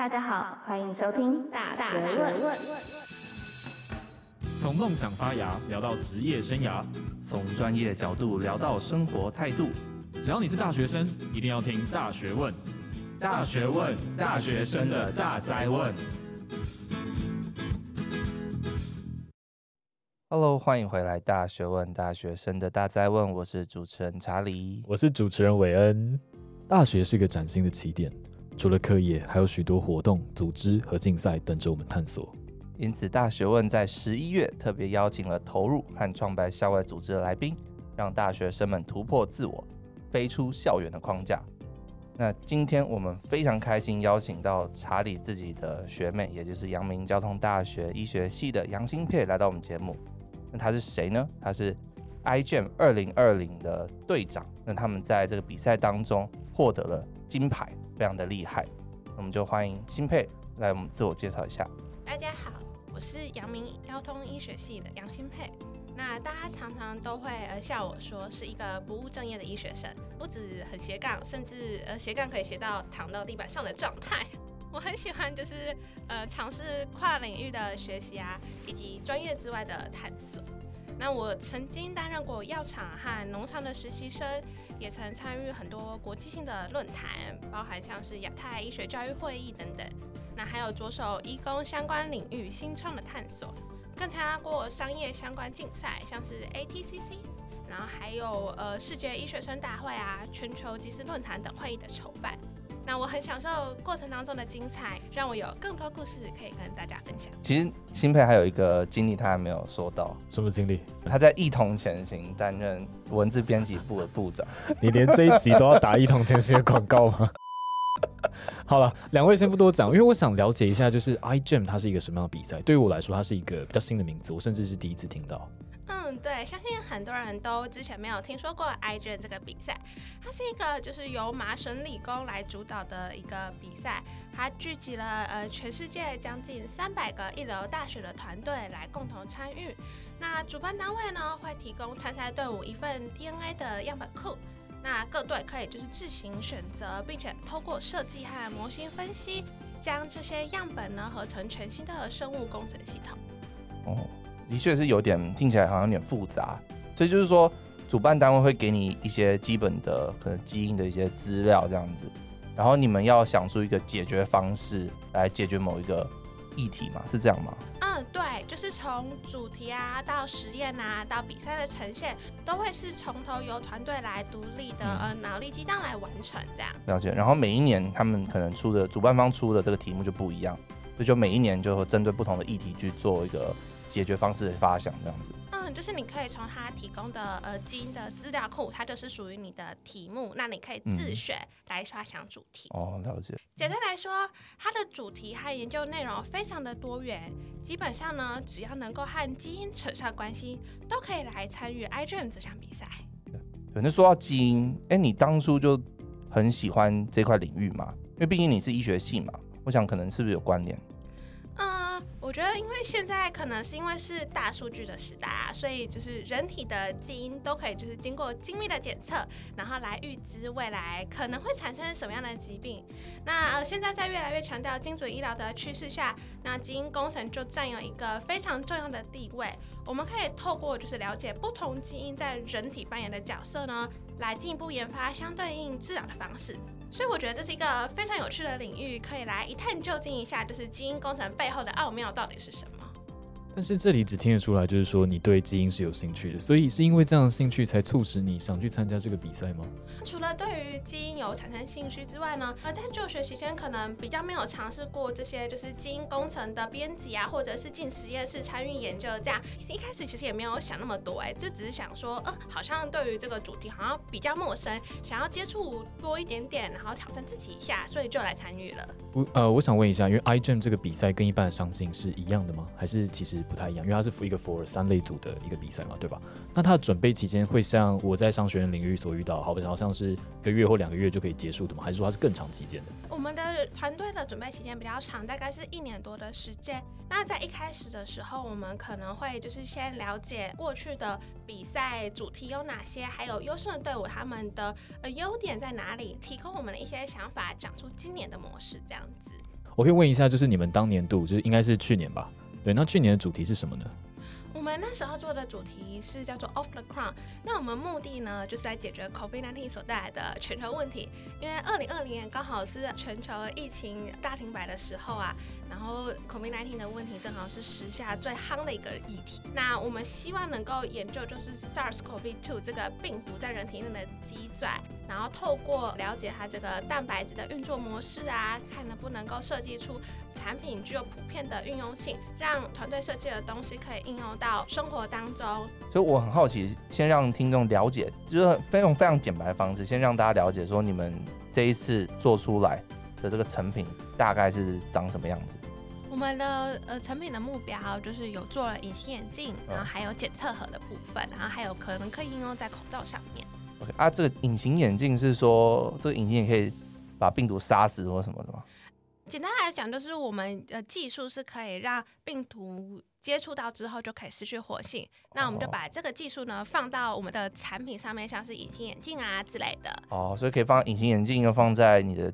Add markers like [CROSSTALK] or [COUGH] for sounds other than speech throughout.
大家好，欢迎收听《大学问》。从梦想发芽聊到职业生涯，从专业角度聊到生活态度。只要你是大学生，一定要听《大学问》。大学问，大学生的大哉问。Hello，欢迎回来，《大学问》大学生的大哉问。我是主持人查理，我是主持人韦恩。大学是个崭新的起点，除了课业，还有许多活动、组织和竞赛等着我们探索。因此，大学问在十一月特别邀请了投入和创办校外组织的来宾，让大学生们突破自我，飞出校园的框架。那今天我们非常开心邀请到查理自己的学妹，也就是阳明交通大学医学系的杨欣佩来到我们节目。那她是谁呢？她是 iGEM 二零二零的队长。那他们在这个比赛当中获得了金牌，非常的厉害。我们就欢迎新佩来我们自我介绍一下。大家好。我是阳明交通医学系的杨新佩，那大家常常都会呃笑我说是一个不务正业的医学生，不止很斜杠，甚至呃斜杠可以斜到躺到地板上的状态。[LAUGHS] 我很喜欢就是呃尝试跨领域的学习啊，以及专业之外的探索。那我曾经担任过药厂和农场的实习生，也曾参与很多国际性的论坛，包含像是亚太医学教育会议等等。那还有着手医工相关领域新创的探索，更参加过商业相关竞赛，像是 ATCC，然后还有呃世界医学生大会啊、全球技师论坛等会议的筹办。那我很享受过程当中的精彩，让我有更多故事可以跟大家分享。其实新佩还有一个经历，他还没有说到。什么经历？他在一同前行担任文字编辑部的部长。[LAUGHS] 你连这一集都要打一同前行的广告吗？[LAUGHS] 好了，两位先不多讲，因为我想了解一下，就是 iGEM 它是一个什么样的比赛？对于我来说，它是一个比较新的名字，我甚至是第一次听到。嗯，对，相信很多人都之前没有听说过 iGEM 这个比赛。它是一个就是由麻省理工来主导的一个比赛，它聚集了呃全世界将近三百个一流大学的团队来共同参与。那主办单位呢，会提供参赛队伍一份 DNA 的样本库。那各队可以就是自行选择，并且透过设计和模型分析，将这些样本呢合成全新的生物工程系统。哦，的确是有点听起来好像有点复杂，所以就是说，主办单位会给你一些基本的可能基因的一些资料这样子，然后你们要想出一个解决方式来解决某一个议题嘛，是这样吗？嗯对，就是从主题啊到实验啊到比赛的呈现，都会是从头由团队来独立的呃脑力激荡来完成这样。了解。然后每一年他们可能出的主办方出的这个题目就不一样，所以就每一年就会针对不同的议题去做一个解决方式发想这样子。嗯，就是你可以从他提供的呃基因的资料库，它就是属于你的题目，那你可以自选来发想主题。嗯。哦，了解。简单来说，它的主题和研究内容非常的多元，基本上呢，只要能够和基因扯上关系，都可以来参与 iGEM 这项比赛。对，那说到基因，哎，你当初就很喜欢这块领域嘛？因为毕竟你是医学系嘛，我想可能是不是有关联？我觉得，因为现在可能是因为是大数据的时代啊，所以就是人体的基因都可以就是经过精密的检测，然后来预知未来可能会产生什么样的疾病。那呃，现在在越来越强调精准医疗的趋势下，那基因工程就占有一个非常重要的地位。我们可以透过就是了解不同基因在人体扮演的角色呢，来进一步研发相对应治疗的方式。所以我觉得这是一个非常有趣的领域，可以来一探究竟一下，就是基因工程背后的奥妙到底是什么。但是这里只听得出来，就是说你对基因是有兴趣的，所以是因为这样的兴趣才促使你想去参加这个比赛吗？除了对于基因有产生兴趣之外呢，呃，在就学期间可能比较没有尝试过这些，就是基因工程的编辑啊，或者是进实验室参与研究这样。一开始其实也没有想那么多，哎，就只是想说，呃，好像对于这个主题好像比较陌生，想要接触多一点点，然后挑战自己一下，所以就来参与了。我呃，我想问一下，因为 iGEM 这个比赛跟一般的商竞是一样的吗？还是其实？不太一样，因为它是一个 for 三类组的一个比赛嘛，对吧？那它的准备期间会像我在商学院领域所遇到，好比好像是一个月或两个月就可以结束的吗？还是说它是更长期间的？我们的团队的准备期间比较长，大概是一年多的时间。那在一开始的时候，我们可能会就是先了解过去的比赛主题有哪些，还有优胜的队伍他们的呃优点在哪里，提供我们的一些想法，讲出今年的模式这样子。我可以问一下，就是你们当年度，就是应该是去年吧？对，那去年的主题是什么呢？我们那时候做的主题是叫做 Off the Crown，那我们目的呢，就是来解决 COVID-19 所带来的全球问题。因为二零二零年刚好是全球疫情大停摆的时候啊，然后 COVID-19 的问题正好是时下最夯的一个议题。那我们希望能够研究就是 SARS-CoV-2 这个病毒在人体内的机转，然后透过了解它这个蛋白质的运作模式啊，看能不能够设计出产品具有普遍的运用性，让团队设计的东西可以应用到生活当中。所以我很好奇，先让听众了解，就是非常非常简白的方式，先让大家了解说你们这一次做出来的这个成品大概是长什么样子。我们的呃成品的目标就是有做了隐形眼镜，然后还有检测盒的部分，然后还有可能可以应用在口罩上面。OK 啊，这个隐形眼镜是说这个隐形眼可以把病毒杀死或什么的吗？简单来讲，就是我们的技术是可以让病毒接触到之后就可以失去活性。那我们就把这个技术呢放到我们的产品上面，像是隐形眼镜啊之类的。哦，所以可以放隐形眼镜，又放在你的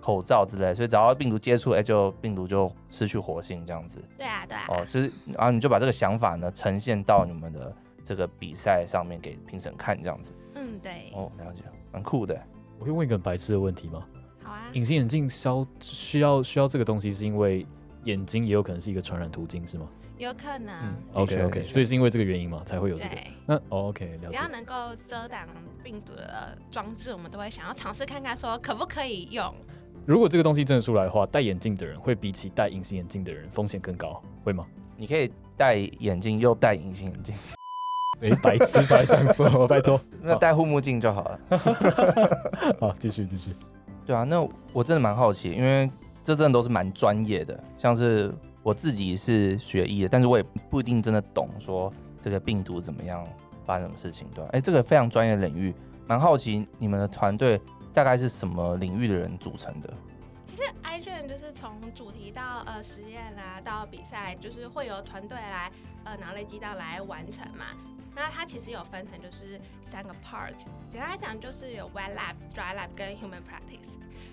口罩之类，所以只要病毒接触，哎，就病毒就失去活性这样子。对啊，对啊。哦，就是然后你就把这个想法呢呈现到你们的这个比赛上面给评审看这样子。嗯，对。哦，了解，蛮酷的。我可以问一个很白痴的问题吗？好啊、形眼镜消需要需要这个东西，是因为眼睛也有可能是一个传染途径，是吗？有可能。嗯、OK OK，所以是因为这个原因嘛？才会有这个？那、哦、OK，了解。只要能够遮挡病毒的装置，我们都会想要尝试看看，说可不可以用。如果这个东西真的出来的话，戴眼镜的人会比起戴隐形眼镜的人风险更高，会吗？你可以戴眼镜又戴隐形眼镜。谁白痴才这样做，拜托。[LAUGHS] 那戴护目镜就好了。[LAUGHS] 好，继续继续。对啊，那我真的蛮好奇，因为这真的都是蛮专业的。像是我自己是学医的，但是我也不一定真的懂说这个病毒怎么样发生什么事情，对吧？哎，这个非常专业的领域，蛮好奇你们的团队大概是什么领域的人组成的？其实 iGen 就是从主题到呃实验啊，到比赛，就是会由团队来呃脑力激荡来完成嘛。那它其实有分成就是三个 part，简单来讲就是有 wet lab、dry lab 跟 human practice。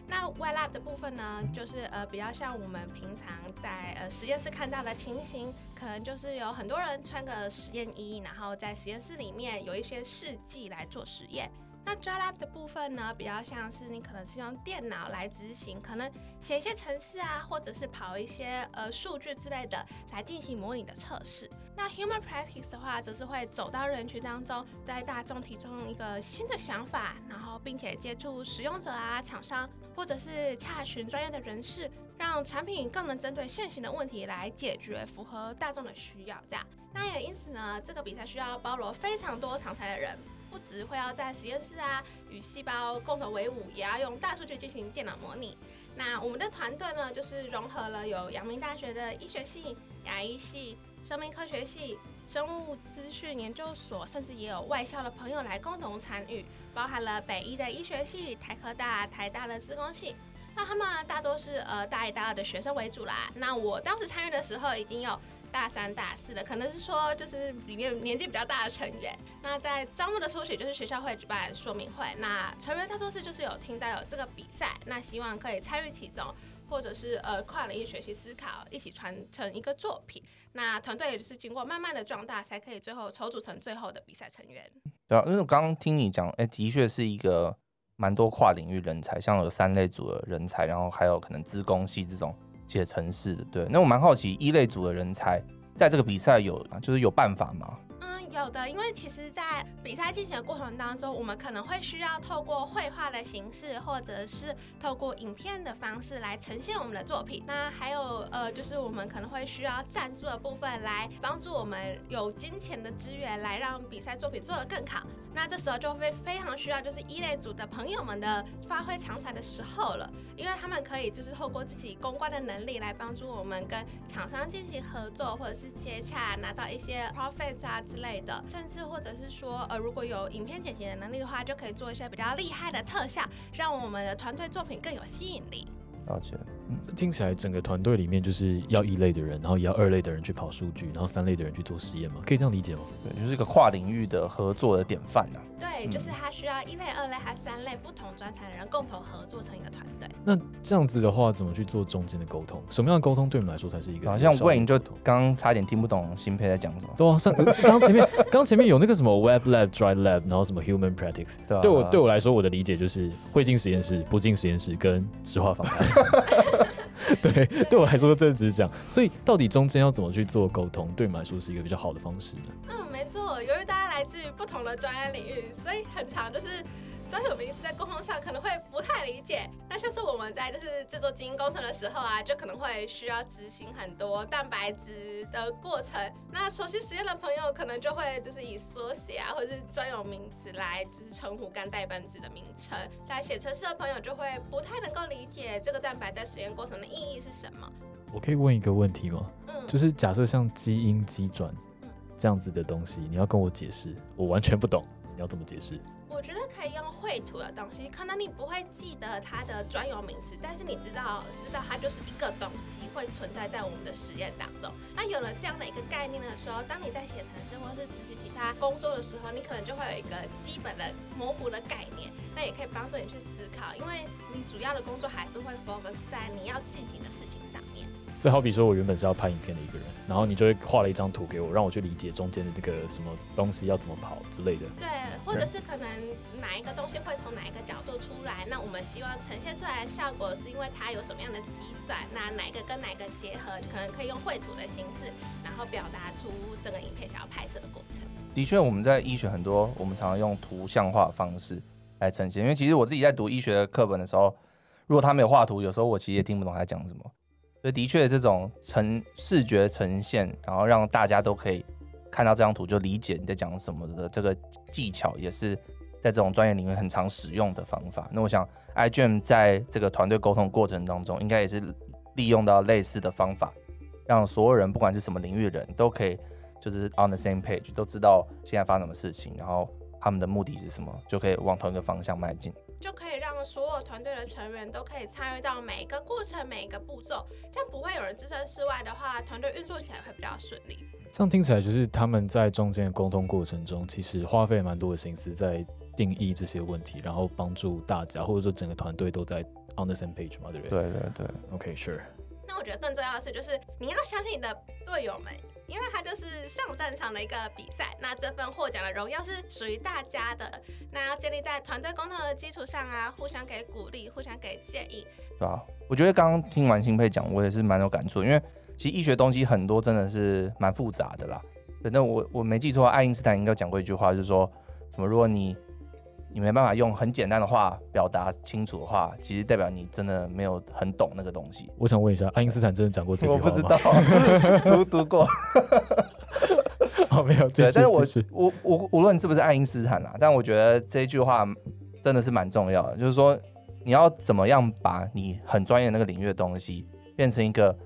那 wet lab 的部分呢，就是呃比较像我们平常在呃实验室看到的情形，可能就是有很多人穿个实验衣，然后在实验室里面有一些试剂来做实验。那 dry lab 的部分呢，比较像是你可能是用电脑来执行，可能写一些程式啊，或者是跑一些呃数据之类的来进行模拟的测试。那 human practice 的话，则是会走到人群当中，在大众提供一个新的想法，然后并且接触使用者啊、厂商，或者是洽询专业的人士，让产品更能针对现行的问题来解决，符合大众的需要。这样，那也因此呢，这个比赛需要包罗非常多长才的人。不只会要在实验室啊与细胞共同为伍，也要用大数据进行电脑模拟。那我们的团队呢，就是融合了有阳明大学的医学系、牙医系、生命科学系、生物资讯研究所，甚至也有外校的朋友来共同参与，包含了北医的医学系、台科大、台大的资工系。那他们大多是呃大一、大二的学生为主啦。那我当时参与的时候，已经有。大三、大四的，可能是说就是里面年纪比较大的成员。那在招募的初期，就是学校会举办说明会。那成员大多是就是有听到有这个比赛，那希望可以参与其中，或者是呃跨领域学习思考，一起传承一个作品。那团队也是经过慢慢的壮大，才可以最后筹组成最后的比赛成员。对啊，因为我刚刚听你讲，哎、的确是一个蛮多跨领域人才，像有三类组的人才，然后还有可能资工系这种。写城市的，对，那我蛮好奇，一类组的人才在这个比赛有，就是有办法吗？嗯有的，因为其实，在比赛进行的过程当中，我们可能会需要透过绘画的形式，或者是透过影片的方式来呈现我们的作品。那还有呃，就是我们可能会需要赞助的部分来帮助我们有金钱的资源，来让比赛作品做得更好。那这时候就会非常需要就是一类组的朋友们的发挥长才的时候了，因为他们可以就是透过自己公关的能力来帮助我们跟厂商进行合作，或者是接洽，拿到一些 profits 啊之类的。甚至或者是说，呃，如果有影片剪辑的能力的话，就可以做一些比较厉害的特效，让我们的团队作品更有吸引力。了解，这听起来整个团队里面就是要一类的人，然后也要二类的人去跑数据，然后三类的人去做实验嘛？可以这样理解吗？对，就是一个跨领域的合作的典范啊。对，就是他需要一类、二类还三类不同专才的人共同合作成一个团队。那这样子的话，怎么去做中间的沟通？什么样的沟通对你们来说才是一个？好像 Wayne 就刚刚差点听不懂新佩在讲什么。对啊，上 [LAUGHS] 刚刚前面刚前面有那个什么 Web Lab、Dry Lab，然后什么 Human Practice。对，啊、对我对我来说，我的理解就是会进实验室，不进实验室，跟石化访谈。[LAUGHS] 对，对我来说，这只是这样。所以，到底中间要怎么去做沟通，对你们来说是一个比较好的方式呢？嗯，没错。由于大家来自于不同的专业领域，所以很长就是。专有名词在沟通上可能会不太理解，那像是我们在就是制作基因工程的时候啊，就可能会需要执行很多蛋白质的过程。那熟悉实验的朋友可能就会就是以缩写啊，或者是专有名词来就是称呼干代分子的名称。在写程式的朋友就会不太能够理解这个蛋白在实验过程的意义是什么。我可以问一个问题吗？嗯，就是假设像基因机转这样子的东西，你要跟我解释，我完全不懂，你要怎么解释？我觉得可以用绘图的东西，可能你不会记得它的专有名词，但是你知道知道它就是一个东西会存在在我们的实验当中。那有了这样的一个概念的时候，当你在写程式或是执行其他工作的时候，你可能就会有一个基本的模糊的概念。那也可以帮助你去思考，因为你主要的工作还是会 focus 在你要进行的事情上面。所以好比说，我原本是要拍影片的一个人，然后你就会画了一张图给我，让我去理解中间的那个什么东西要怎么跑之类的。对，或者是可能哪一个东西会从哪一个角度出来，那我们希望呈现出来的效果是因为它有什么样的机转，那哪一个跟哪一个结合，可能可以用绘图的形式，然后表达出整个影片想要拍摄的过程。的确，我们在医学很多，我们常常用图像化方式来呈现，因为其实我自己在读医学的课本的时候，如果他没有画图，有时候我其实也听不懂他讲什么。所以的确，这种呈视觉呈现，然后让大家都可以看到这张图就理解你在讲什么的这个技巧，也是在这种专业领域很常使用的方法。那我想，IGM 在这个团队沟通过程当中，应该也是利用到类似的方法，让所有人不管是什么领域的人都可以就是 on the same page，都知道现在发生什么事情，然后他们的目的是什么，就可以往同一个方向迈进。就可以让所有团队的成员都可以参与到每一个过程、每一个步骤，这样不会有人置身事外的话，团队运作起来会比较顺利。这样听起来就是他们在中间的沟通过程中，其实花费蛮多的心思在定义这些问题，然后帮助大家，或者说整个团队都在 on the same page 嘛，对不对？对对对，OK，sure。那我觉得更重要的是，就是你要相信你的队友们。因为它就是上战场的一个比赛，那这份获奖的荣耀是属于大家的。那要建立在团队工作的基础上啊，互相给鼓励，互相给建议，对啊，我觉得刚刚听完新佩讲，我也是蛮有感触，因为其实医学东西很多真的是蛮复杂的啦。反正我我没记错，爱因斯坦应该讲过一句话，就是说什么如果你你没办法用很简单的话表达清楚的话，其实代表你真的没有很懂那个东西。我想问一下，爱因斯坦真的讲过这句话吗？我不知道，读 [LAUGHS] 读过。[LAUGHS] 哦，没有。对，但是我我我无论是不是爱因斯坦啊，但我觉得这句话真的是蛮重要的，就是说你要怎么样把你很专业的那个领域的东西变成一个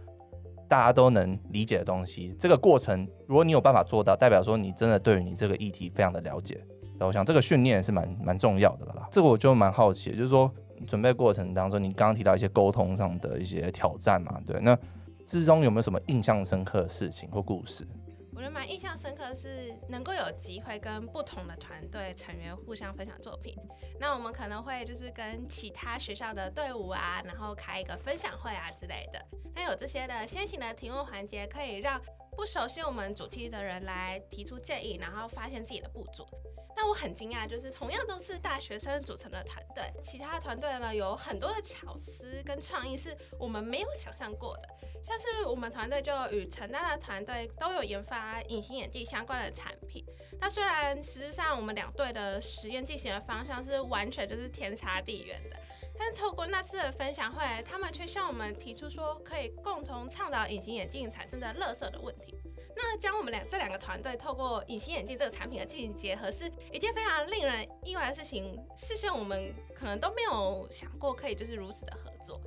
大家都能理解的东西。这个过程，如果你有办法做到，代表说你真的对于你这个议题非常的了解。那我想这个训练是蛮蛮重要的了啦。这个我就蛮好奇，就是说准备过程当中，你刚刚提到一些沟通上的一些挑战嘛，对？那之中有没有什么印象深刻的事情或故事？我觉得蛮印象深刻的是能够有机会跟不同的团队成员互相分享作品。那我们可能会就是跟其他学校的队伍啊，然后开一个分享会啊之类的。那有这些的先行的提问环节，可以让不熟悉我们主题的人来提出建议，然后发现自己的不足。那我很惊讶，就是同样都是大学生组成的团队，其他团队呢有很多的巧思跟创意是我们没有想象过的。像是我们团队就与成大的团队都有研发隐形眼镜相关的产品。那虽然实际上我们两队的实验进行的方向是完全就是天差地远的，但透过那次的分享会，他们却向我们提出说可以共同倡导隐形眼镜产生的垃圾的问题。那将我们俩这两个团队透过隐形眼镜这个产品的进行结合，是一件非常令人意外的事情。事先我们可能都没有想过可以就是如此的合作。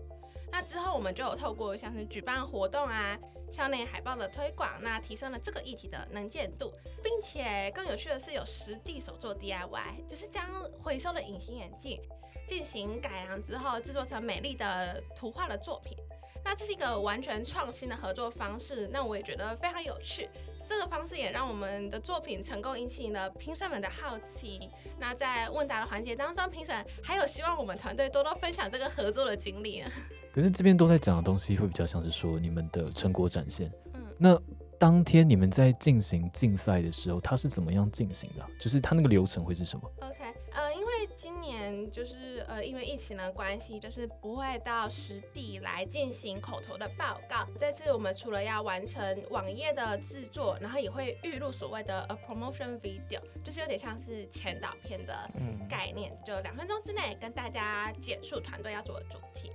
那之后我们就有透过像是举办活动啊、校内海报的推广，那提升了这个议题的能见度，并且更有趣的是有实地手做 DIY，就是将回收的隐形眼镜进行改良之后，制作成美丽的图画的作品。那这是一个完全创新的合作方式，那我也觉得非常有趣。这个方式也让我们的作品成功引起了评审们的好奇。那在问答的环节当中，评审还有希望我们团队多多分享这个合作的经历。可是这边都在讲的东西会比较像是说你们的成果展现。嗯，那当天你们在进行竞赛的时候，它是怎么样进行的？就是它那个流程会是什么？OK，呃，因为今年就是呃，因为疫情的关系，就是不会到实地来进行口头的报告。这次我们除了要完成网页的制作，然后也会预录所谓的 a promotion video，就是有点像是前导片的概念，就两分钟之内跟大家简述团队要做的主题。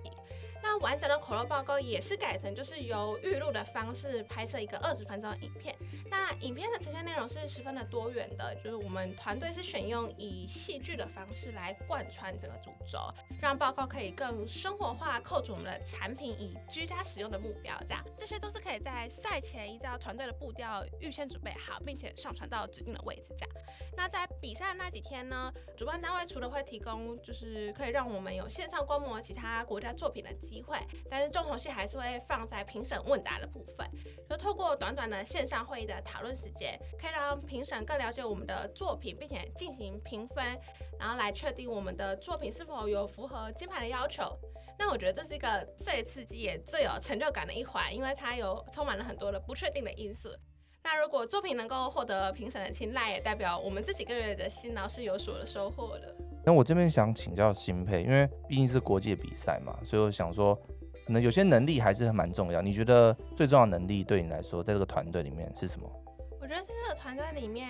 那完整的口头报告也是改成，就是由预录的方式拍摄一个二十分钟的影片。那影片的呈现内容是十分的多元的，就是我们团队是选用以戏剧的方式来贯穿整个主轴，让报告可以更生活化，扣住我们的产品以居家使用的目标。这样，这些都是可以在赛前依照团队的步调预先准备好，并且上传到指定的位置。这样，那在比赛的那几天呢，主办单位除了会提供，就是可以让我们有线上观摩其他国家作品的机机会，但是重头戏还是会放在评审问答的部分。就透过短短的线上会议的讨论时间，可以让评审更了解我们的作品，并且进行评分，然后来确定我们的作品是否有符合金牌的要求。那我觉得这是一个最刺激也最有成就感的一环，因为它有充满了很多的不确定的因素。那如果作品能够获得评审的青睐，也代表我们这几个月的辛劳是有所收获的。那我这边想请教新配，因为毕竟是国际比赛嘛，所以我想说，可能有些能力还是蛮重要。你觉得最重要的能力对你来说，在这个团队里面是什么？我觉得在这个团队里面，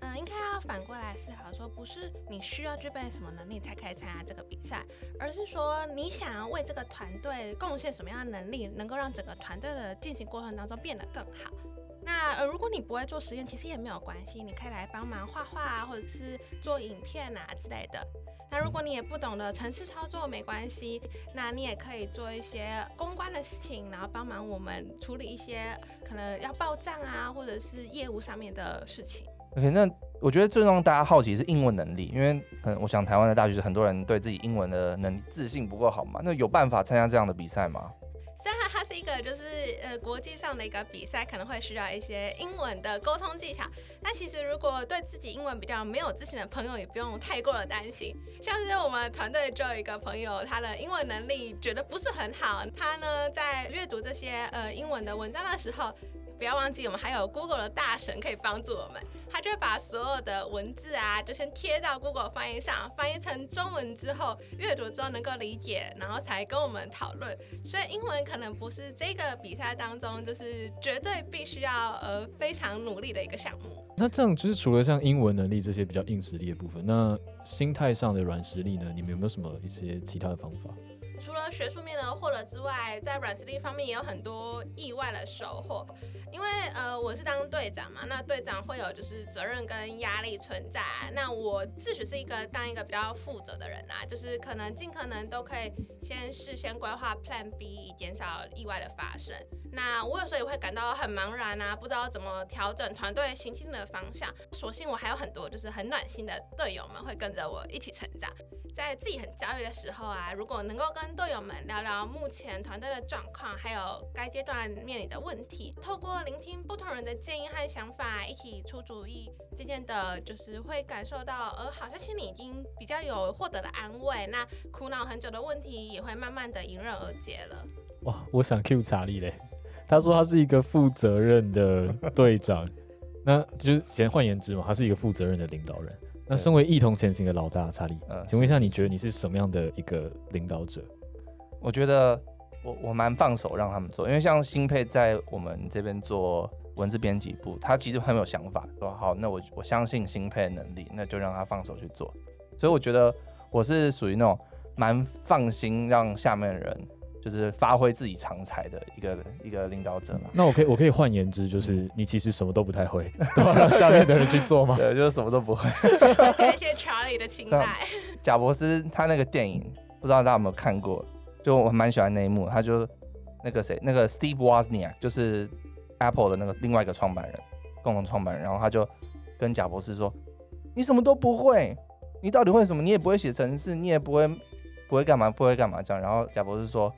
嗯、应该要反过来思考，说不是你需要具备什么能力才可以参加这个比赛，而是说你想要为这个团队贡献什么样的能力，能够让整个团队的进行过程当中变得更好。那呃，如果你不会做实验，其实也没有关系，你可以来帮忙画画啊，或者是做影片啊之类的。那如果你也不懂得程式操作，没关系，那你也可以做一些公关的事情，然后帮忙我们处理一些可能要报账啊，或者是业务上面的事情。OK，那我觉得最让大家好奇是英文能力，因为可能我想台湾的大学很多人对自己英文的能力自信不够好嘛，那有办法参加这样的比赛吗？虽然它是一个就是呃国际上的一个比赛，可能会需要一些英文的沟通技巧。那其实如果对自己英文比较没有自信的朋友，也不用太过的担心。像是我们团队就有一个朋友，他的英文能力觉得不是很好，他呢在阅读这些呃英文的文章的时候。不要忘记，我们还有 Google 的大神可以帮助我们。他就会把所有的文字啊，就先贴到 Google 翻译上，翻译成中文之后，阅读之后能够理解，然后才跟我们讨论。所以英文可能不是这个比赛当中就是绝对必须要呃非常努力的一个项目。那这样就是除了像英文能力这些比较硬实力的部分，那心态上的软实力呢？你们有没有什么一些其他的方法？除了学术面的获得之外，在软实力方面也有很多意外的收获。因为呃，我是当队长嘛，那队长会有就是责任跟压力存在。那我自诩是一个当一个比较负责的人啊，就是可能尽可能都可以先事先规划 Plan B，以减少意外的发生。那我有时候也会感到很茫然啊，不知道怎么调整团队行进的方向。所幸我还有很多就是很暖心的队友们会跟着我一起成长。在自己很焦虑的时候啊，如果能够跟队友们聊聊目前团队的状况，还有该阶段面临的问题，透过聆听不同人的建议和想法，一起出主意，渐渐的，就是会感受到，呃，好像心里已经比较有获得了安慰，那苦恼很久的问题也会慢慢的迎刃而解了。哇，我想 cue 查理嘞，他说他是一个负责任的队长，那就是简换言之嘛，他是一个负责任的领导人。那身为一同前行的老大查理，嗯，请问一下，你觉得你是什么样的一个领导者？我觉得我我蛮放手让他们做，因为像新配在我们这边做文字编辑部，他其实很有想法，说好，那我我相信新配的能力，那就让他放手去做。所以我觉得我是属于那种蛮放心让下面的人。就是发挥自己长才的一个 [LAUGHS] 一个领导者嘛。那我可以我可以换言之，就是你其实什么都不太会，都要让下面的人去做吗？[LAUGHS] 对，就是什么都不会。感谢查理的青睐。[LAUGHS] 贾博斯他那个电影，不知道大家有没有看过？就我蛮喜欢那一幕，他就那个谁，那个 Steve Wozniak，就是 Apple 的那个另外一个创办人，共同创办人。然后他就跟贾博士说：“你什么都不会，你到底会什么？你也不会写程式，你也不会不会干嘛，不会干嘛这样。”然后贾博士说。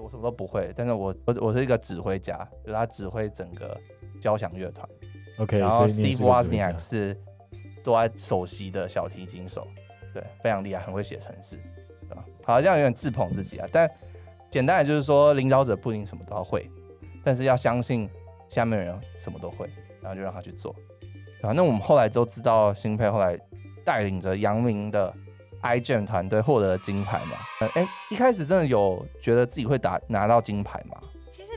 我什么都不会，但是我我我是一个指挥家，就是他指挥整个交响乐团。OK，然后 Steve Wozniak 是坐在首席的小提琴手，对，非常厉害，很会写程式？好，像有点自捧自己啊。但简单的就是说，领导者不一定什么都要会，但是要相信下面人什么都会，然后就让他去做。啊，那我们后来都知道，新佩后来带领着杨明的 iGEM 团队获得了金牌嘛。哎、一开始真的有觉得自己会打拿到金牌吗？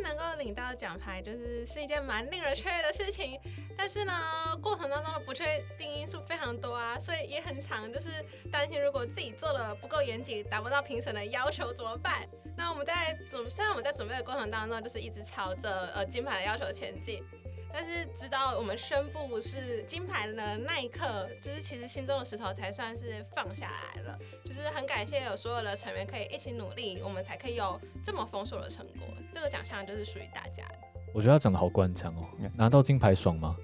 能够领到奖牌，就是是一件蛮令人雀跃的事情。但是呢，过程当中的不确定因素非常多啊，所以也很常就是担心，如果自己做的不够严谨，达不到评审的要求怎么办？那我们在准，虽然我们在准备的过程当中，就是一直朝着呃金牌的要求前进。但是直到我们宣布是金牌的那一刻，就是其实心中的石头才算是放下来了。就是很感谢有所有的成员可以一起努力，我们才可以有这么丰硕的成果。这个奖项就是属于大家的。我觉得他讲的好官腔哦，拿到金牌爽吗？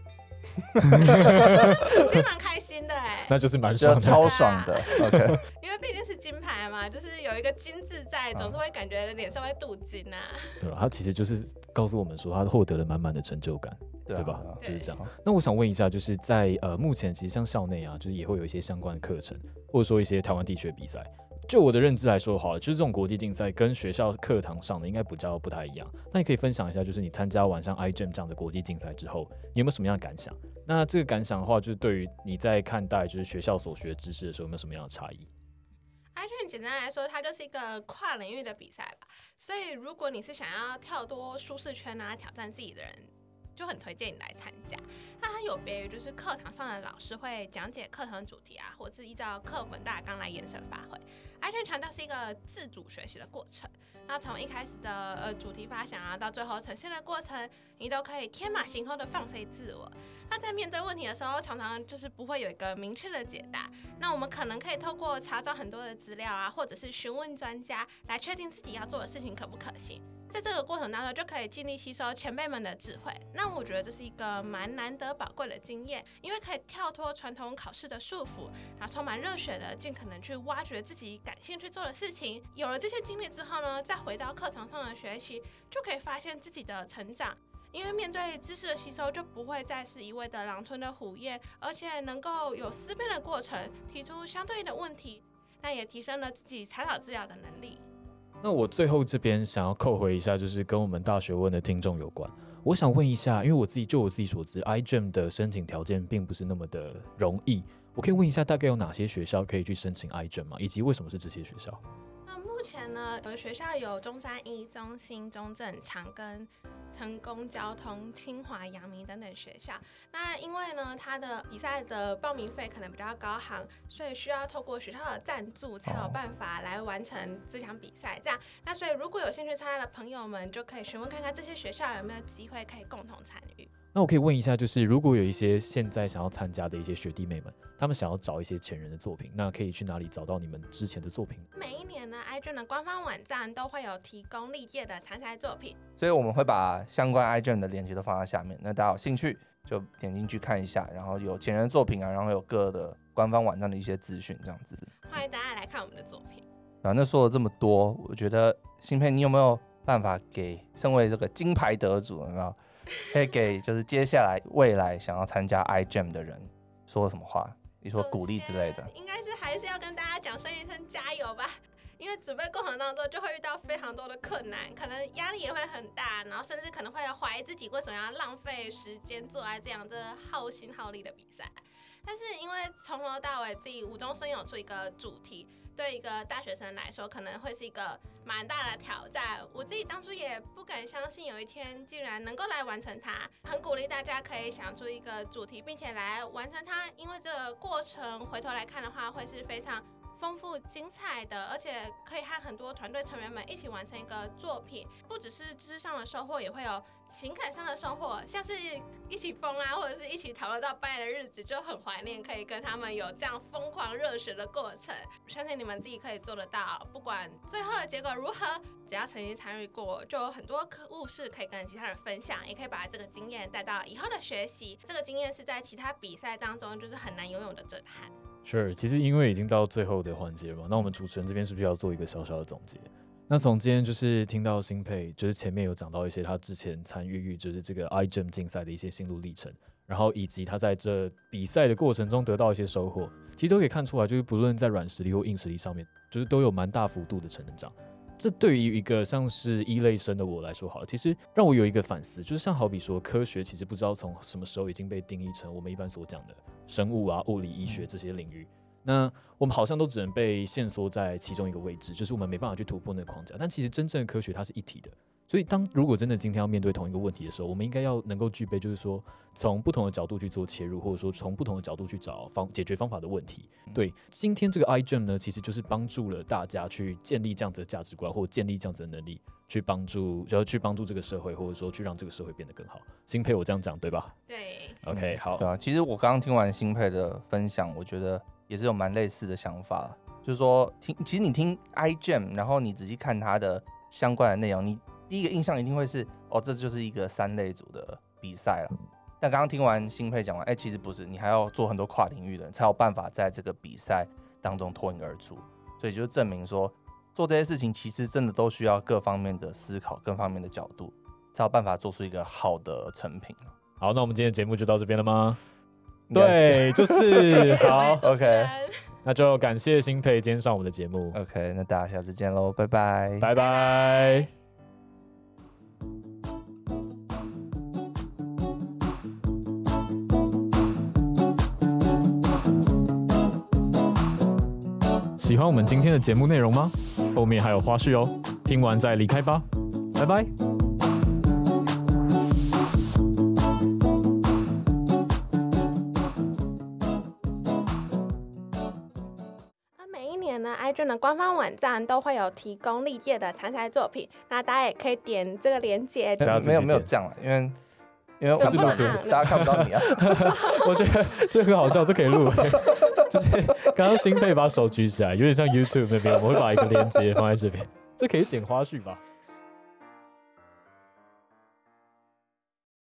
[LAUGHS] 其实蛮开心的哎，[LAUGHS] 那就是蛮爽的，超爽的。[LAUGHS] OK，因为毕竟是金牌嘛，就是有一个金字在，总是会感觉脸上会镀金呐、啊。对，他其实就是告诉我们说，他获得了满满的成就感。对吧？就是这样。那我想问一下，就是在呃目前，其实像校内啊，就是也会有一些相关的课程，或者说一些台湾地区的比赛。就我的认知来说，好了，就是这种国际竞赛跟学校课堂上的应该比较不太一样。那你可以分享一下，就是你参加完像 iGEM 这样的国际竞赛之后，你有没有什么样的感想？那这个感想的话，就是对于你在看待就是学校所学知识的时候，有没有什么样的差异？iGEM 简单来说，它就是一个跨领域的比赛吧。所以如果你是想要跳多舒适圈啊，挑战自己的人。就很推荐你来参加，那它有别于就是课堂上的老师会讲解课程主题啊，或者是依照课本大纲来延伸发挥。iGEM 强调是一个自主学习的过程，那从一开始的呃主题发想啊，到最后呈现的过程，你都可以天马行空的放飞自我。那在面对问题的时候，常常就是不会有一个明确的解答。那我们可能可以透过查找很多的资料啊，或者是询问专家，来确定自己要做的事情可不可行。在这个过程当中，就可以尽力吸收前辈们的智慧。那我觉得这是一个蛮难得宝贵的经验，因为可以跳脱传统考试的束缚，然后充满热血的，尽可能去挖掘自己感兴趣做的事情。有了这些经历之后呢，再回到课堂上的学习，就可以发现自己的成长。因为面对知识的吸收，就不会再是一味的狼吞的虎咽，而且能够有思辨的过程，提出相对应的问题，那也提升了自己查找资料的能力。那我最后这边想要扣回一下，就是跟我们大学问的听众有关。我想问一下，因为我自己就我自己所知，iGEM 的申请条件并不是那么的容易。我可以问一下，大概有哪些学校可以去申请 iGEM 吗？以及为什么是这些学校？目前呢，有的学校有中山一、中兴、中正、长庚。成功交通、清华、阳明等等学校，那因为呢，它的比赛的报名费可能比较高昂，所以需要透过学校的赞助才有办法来完成这场比赛。这样，那所以如果有兴趣参加的朋友们，就可以询问看看这些学校有没有机会可以共同参与。那我可以问一下，就是如果有一些现在想要参加的一些学弟妹们，他们想要找一些前人的作品，那可以去哪里找到你们之前的作品？每一年呢，iGen 的官方网站都会有提供历届的参赛作品，所以我们会把相关 iGen 的链接都放在下面。那大家有兴趣就点进去看一下，然后有前人的作品啊，然后有各的官方网站的一些资讯，这样子。欢迎大家来看我们的作品。啊，那说了这么多，我觉得新佩，你有没有办法给身为这个金牌得主，有没有 [LAUGHS] 可以给就是接下来未来想要参加 iGEM 的人说什么话？你说鼓励之类的，应该是还是要跟大家讲声一声加油吧。[LAUGHS] 因为准备过程当中就会遇到非常多的困难，可能压力也会很大，然后甚至可能会怀疑自己为什么要浪费时间做来这样的耗心耗力的比赛。但是因为从头到尾自己无中生有出一个主题。对一个大学生来说，可能会是一个蛮大的挑战。我自己当初也不敢相信，有一天竟然能够来完成它。很鼓励大家可以想出一个主题，并且来完成它，因为这个过程回头来看的话，会是非常。丰富精彩的，而且可以和很多团队成员们一起完成一个作品，不只是知识上的收获，也会有情感上的收获，像是一起疯啊，或者是一起讨论到半夜的日子，就很怀念可以跟他们有这样疯狂热血的过程。相信你们自己可以做得到，不管最后的结果如何，只要曾经参与过，就有很多可故事可以跟其他人分享，也可以把这个经验带到以后的学习。这个经验是在其他比赛当中就是很难拥有的震撼。是，其实因为已经到最后的环节了嘛，那我们主持人这边是不是要做一个小小的总结？那从今天就是听到新配，就是前面有讲到一些他之前参与就是这个 iGEM 竞赛的一些心路历程，然后以及他在这比赛的过程中得到一些收获，其实都可以看出来，就是不论在软实力或硬实力上面，就是都有蛮大幅度的成长。这对于一个像是一类生的我来说，好了，其实让我有一个反思，就是像好比说，科学其实不知道从什么时候已经被定义成我们一般所讲的生物啊、物理、医学这些领域。那我们好像都只能被限缩在其中一个位置，就是我们没办法去突破那个框架。但其实真正的科学它是一体的，所以当如果真的今天要面对同一个问题的时候，我们应该要能够具备，就是说从不同的角度去做切入，或者说从不同的角度去找方解决方法的问题。对，今天这个 iGEM 呢，其实就是帮助了大家去建立这样子的价值观，或者建立这样子的能力，去帮助，就要去帮助这个社会，或者说去让这个社会变得更好。新佩，我这样讲对。吧？对。OK，好。对。啊，其实我刚刚听完新佩的分享，我觉得。也是有蛮类似的想法，就是说听，其实你听 iGEM，然后你仔细看它的相关的内容，你第一个印象一定会是，哦，这就是一个三类组的比赛了。但刚刚听完新配讲完，哎，其实不是，你还要做很多跨领域的，才有办法在这个比赛当中脱颖而出。所以就证明说，做这些事情其实真的都需要各方面的思考，各方面的角度，才有办法做出一个好的成品。好，那我们今天的节目就到这边了吗？对，就是 [LAUGHS] 好，[LAUGHS] OK，那就感谢新配今天上我们的节目，OK，那大家下次见喽，拜拜，拜拜。喜欢我们今天的节目内容吗？后面还有花絮哦，听完再离开吧，拜拜。iGEM 的官方网站都会有提供历届的参赛作品，那大家也可以点这个链接。没有没有这样了，因为因为我是录主，大家看不到你啊。[LAUGHS] [LAUGHS] 我觉得这很好笑，这可以录。而且刚刚新配把手举起来，有点像 YouTube 那边，我们会把一个链接放在这边，这可以剪花絮吧。